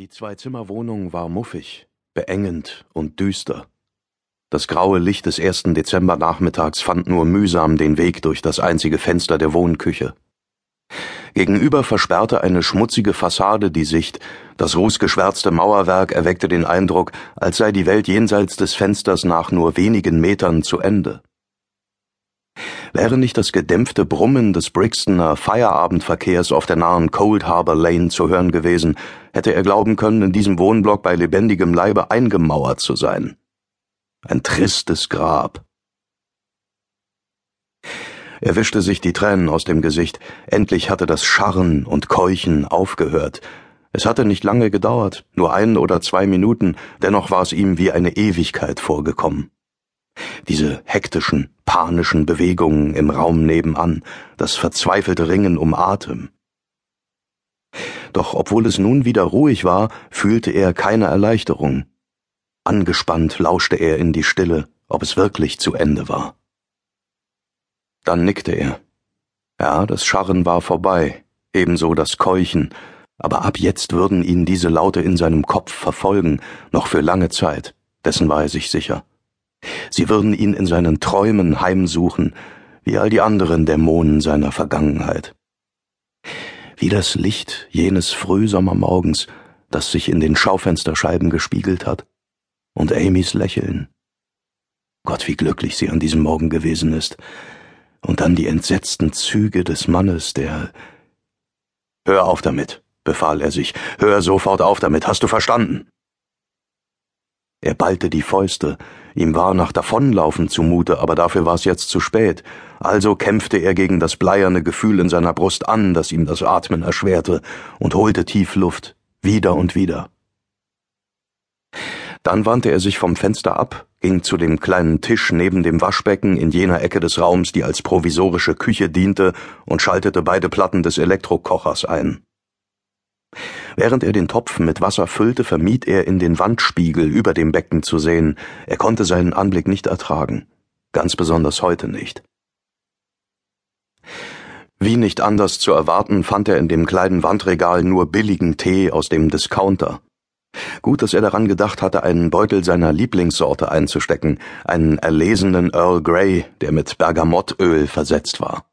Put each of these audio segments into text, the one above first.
Die Zwei-Zimmer-Wohnung war muffig, beengend und düster. Das graue Licht des ersten Dezembernachmittags fand nur mühsam den Weg durch das einzige Fenster der Wohnküche. Gegenüber versperrte eine schmutzige Fassade die Sicht, das rußgeschwärzte Mauerwerk erweckte den Eindruck, als sei die Welt jenseits des Fensters nach nur wenigen Metern zu Ende. Wäre nicht das gedämpfte Brummen des Brixtoner Feierabendverkehrs auf der nahen Cold Harbor Lane zu hören gewesen, hätte er glauben können, in diesem Wohnblock bei lebendigem Leibe eingemauert zu sein. Ein tristes Grab. Er wischte sich die Tränen aus dem Gesicht. Endlich hatte das Scharren und Keuchen aufgehört. Es hatte nicht lange gedauert, nur ein oder zwei Minuten, dennoch war es ihm wie eine Ewigkeit vorgekommen. Diese hektischen, panischen Bewegungen im Raum nebenan, das verzweifelte Ringen um Atem. Doch obwohl es nun wieder ruhig war, fühlte er keine Erleichterung. Angespannt lauschte er in die Stille, ob es wirklich zu Ende war. Dann nickte er. Ja, das Scharren war vorbei, ebenso das Keuchen, aber ab jetzt würden ihn diese Laute in seinem Kopf verfolgen, noch für lange Zeit, dessen war er sich sicher. Sie würden ihn in seinen Träumen heimsuchen, wie all die anderen Dämonen seiner Vergangenheit. Wie das Licht jenes Frühsommermorgens, das sich in den Schaufensterscheiben gespiegelt hat, und Amys Lächeln. Gott, wie glücklich sie an diesem Morgen gewesen ist. Und dann die entsetzten Züge des Mannes, der Hör auf damit, befahl er sich. Hör sofort auf damit, hast du verstanden? Er ballte die Fäuste, ihm war nach Davonlaufen zumute, aber dafür war es jetzt zu spät, also kämpfte er gegen das bleierne Gefühl in seiner Brust an, das ihm das Atmen erschwerte, und holte tief Luft, wieder und wieder. Dann wandte er sich vom Fenster ab, ging zu dem kleinen Tisch neben dem Waschbecken in jener Ecke des Raums, die als provisorische Küche diente, und schaltete beide Platten des Elektrokochers ein. Während er den Topf mit Wasser füllte, vermied er in den Wandspiegel über dem Becken zu sehen. Er konnte seinen Anblick nicht ertragen. Ganz besonders heute nicht. Wie nicht anders zu erwarten, fand er in dem kleinen Wandregal nur billigen Tee aus dem Discounter. Gut, dass er daran gedacht hatte, einen Beutel seiner Lieblingssorte einzustecken, einen erlesenen Earl Grey, der mit Bergamottöl versetzt war.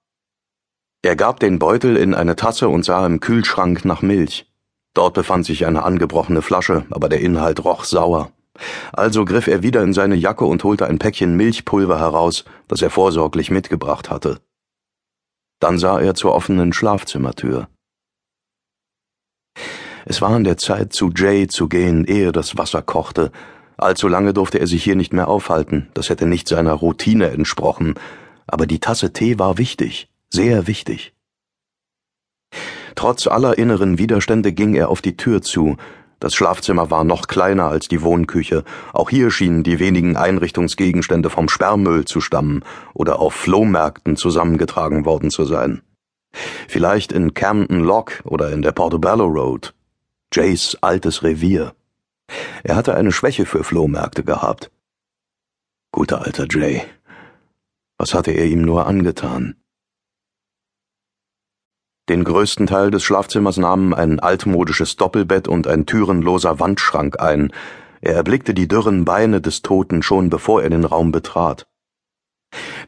Er gab den Beutel in eine Tasse und sah im Kühlschrank nach Milch. Dort befand sich eine angebrochene Flasche, aber der Inhalt roch sauer. Also griff er wieder in seine Jacke und holte ein Päckchen Milchpulver heraus, das er vorsorglich mitgebracht hatte. Dann sah er zur offenen Schlafzimmertür. Es war an der Zeit, zu Jay zu gehen, ehe das Wasser kochte. Allzu lange durfte er sich hier nicht mehr aufhalten, das hätte nicht seiner Routine entsprochen, aber die Tasse Tee war wichtig, sehr wichtig. Trotz aller inneren Widerstände ging er auf die Tür zu. Das Schlafzimmer war noch kleiner als die Wohnküche. Auch hier schienen die wenigen Einrichtungsgegenstände vom Sperrmüll zu stammen oder auf Flohmärkten zusammengetragen worden zu sein. Vielleicht in Camden Lock oder in der Portobello Road. Jays altes Revier. Er hatte eine Schwäche für Flohmärkte gehabt. Guter alter Jay. Was hatte er ihm nur angetan? Den größten Teil des Schlafzimmers nahmen ein altmodisches Doppelbett und ein türenloser Wandschrank ein. Er erblickte die dürren Beine des Toten schon bevor er den Raum betrat.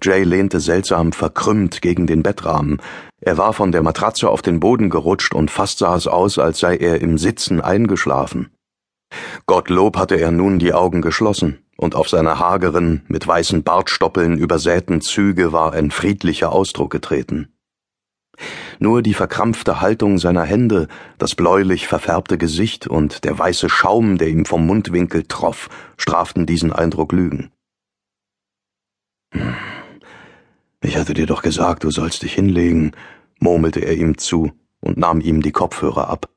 Jay lehnte seltsam verkrümmt gegen den Bettrahmen. Er war von der Matratze auf den Boden gerutscht und fast sah es aus, als sei er im Sitzen eingeschlafen. Gottlob hatte er nun die Augen geschlossen, und auf seine hageren, mit weißen Bartstoppeln übersäten Züge war ein friedlicher Ausdruck getreten. Nur die verkrampfte Haltung seiner Hände, das bläulich verfärbte Gesicht und der weiße Schaum, der ihm vom Mundwinkel troff, straften diesen Eindruck Lügen. Hm. Ich hatte dir doch gesagt, du sollst dich hinlegen, murmelte er ihm zu und nahm ihm die Kopfhörer ab.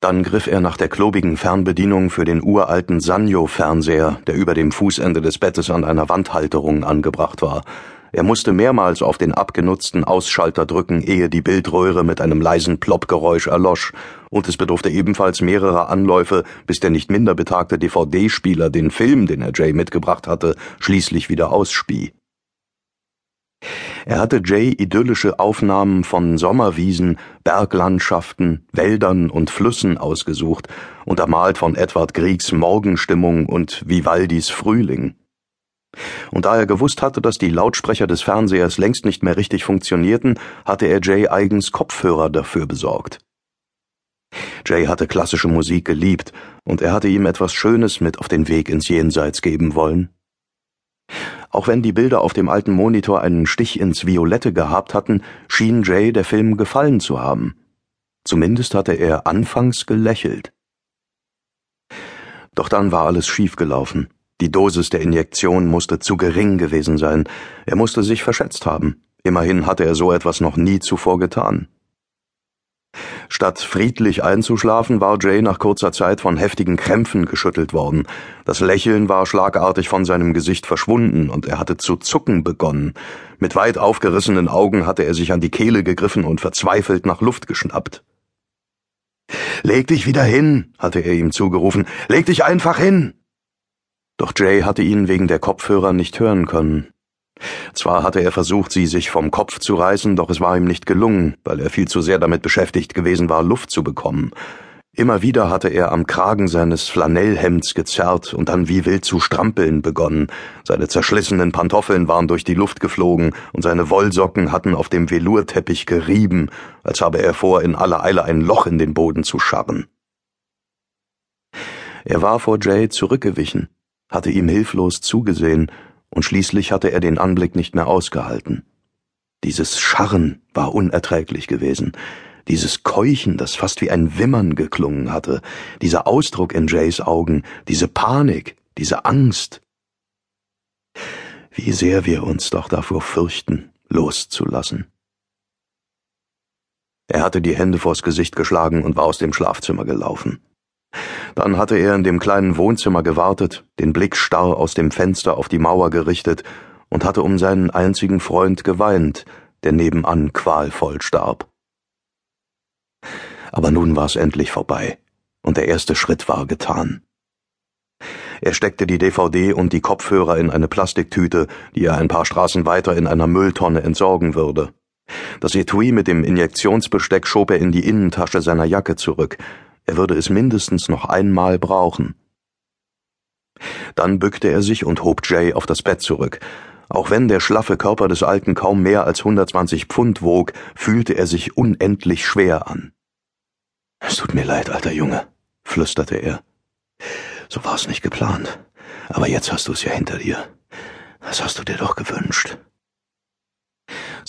Dann griff er nach der klobigen Fernbedienung für den uralten Sanyo-Fernseher, der über dem Fußende des Bettes an einer Wandhalterung angebracht war, er musste mehrmals auf den abgenutzten Ausschalter drücken, ehe die Bildröhre mit einem leisen Ploppgeräusch erlosch, und es bedurfte ebenfalls mehrerer Anläufe, bis der nicht minder betagte DVD-Spieler den Film, den er Jay mitgebracht hatte, schließlich wieder ausspie. Er hatte Jay idyllische Aufnahmen von Sommerwiesen, Berglandschaften, Wäldern und Flüssen ausgesucht, untermalt von Edward Griegs Morgenstimmung und Vivaldis Frühling. Und da er gewusst hatte, dass die Lautsprecher des Fernsehers längst nicht mehr richtig funktionierten, hatte er Jay eigens Kopfhörer dafür besorgt. Jay hatte klassische Musik geliebt, und er hatte ihm etwas Schönes mit auf den Weg ins Jenseits geben wollen. Auch wenn die Bilder auf dem alten Monitor einen Stich ins Violette gehabt hatten, schien Jay der Film gefallen zu haben. Zumindest hatte er anfangs gelächelt. Doch dann war alles schiefgelaufen. Die Dosis der Injektion musste zu gering gewesen sein. Er musste sich verschätzt haben. Immerhin hatte er so etwas noch nie zuvor getan. Statt friedlich einzuschlafen, war Jay nach kurzer Zeit von heftigen Krämpfen geschüttelt worden. Das Lächeln war schlagartig von seinem Gesicht verschwunden und er hatte zu zucken begonnen. Mit weit aufgerissenen Augen hatte er sich an die Kehle gegriffen und verzweifelt nach Luft geschnappt. Leg dich wieder hin, hatte er ihm zugerufen. Leg dich einfach hin. Doch Jay hatte ihn wegen der Kopfhörer nicht hören können. Zwar hatte er versucht, sie sich vom Kopf zu reißen, doch es war ihm nicht gelungen, weil er viel zu sehr damit beschäftigt gewesen war, Luft zu bekommen. Immer wieder hatte er am Kragen seines Flanellhemds gezerrt und dann wie wild zu strampeln begonnen. Seine zerschlissenen Pantoffeln waren durch die Luft geflogen und seine Wollsocken hatten auf dem Velurteppich gerieben, als habe er vor, in aller Eile ein Loch in den Boden zu scharren. Er war vor Jay zurückgewichen, hatte ihm hilflos zugesehen und schließlich hatte er den Anblick nicht mehr ausgehalten. Dieses Scharren war unerträglich gewesen, dieses Keuchen, das fast wie ein Wimmern geklungen hatte, dieser Ausdruck in Jays Augen, diese Panik, diese Angst. Wie sehr wir uns doch davor fürchten, loszulassen. Er hatte die Hände vors Gesicht geschlagen und war aus dem Schlafzimmer gelaufen. Dann hatte er in dem kleinen Wohnzimmer gewartet, den Blick starr aus dem Fenster auf die Mauer gerichtet und hatte um seinen einzigen Freund geweint, der nebenan qualvoll starb. Aber nun war es endlich vorbei, und der erste Schritt war getan. Er steckte die DVD und die Kopfhörer in eine Plastiktüte, die er ein paar Straßen weiter in einer Mülltonne entsorgen würde. Das Etui mit dem Injektionsbesteck schob er in die Innentasche seiner Jacke zurück, er würde es mindestens noch einmal brauchen. Dann bückte er sich und hob Jay auf das Bett zurück. Auch wenn der schlaffe Körper des Alten kaum mehr als 120 Pfund wog, fühlte er sich unendlich schwer an. Es tut mir leid, alter Junge, flüsterte er. So war es nicht geplant. Aber jetzt hast du es ja hinter dir. Das hast du dir doch gewünscht.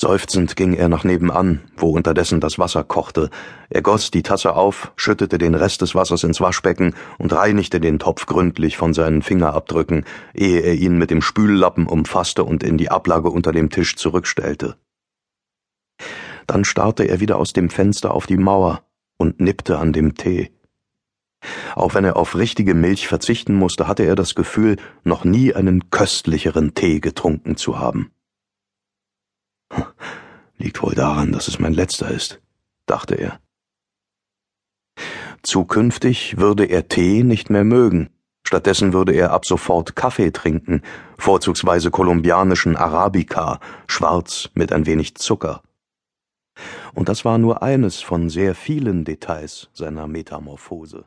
Seufzend ging er nach nebenan, wo unterdessen das Wasser kochte. Er goss die Tasse auf, schüttete den Rest des Wassers ins Waschbecken und reinigte den Topf gründlich von seinen Fingerabdrücken, ehe er ihn mit dem Spüllappen umfasste und in die Ablage unter dem Tisch zurückstellte. Dann starrte er wieder aus dem Fenster auf die Mauer und nippte an dem Tee. Auch wenn er auf richtige Milch verzichten musste, hatte er das Gefühl, noch nie einen köstlicheren Tee getrunken zu haben. Liegt wohl daran, dass es mein letzter ist, dachte er. Zukünftig würde er Tee nicht mehr mögen. Stattdessen würde er ab sofort Kaffee trinken, vorzugsweise kolumbianischen Arabica, schwarz mit ein wenig Zucker. Und das war nur eines von sehr vielen Details seiner Metamorphose.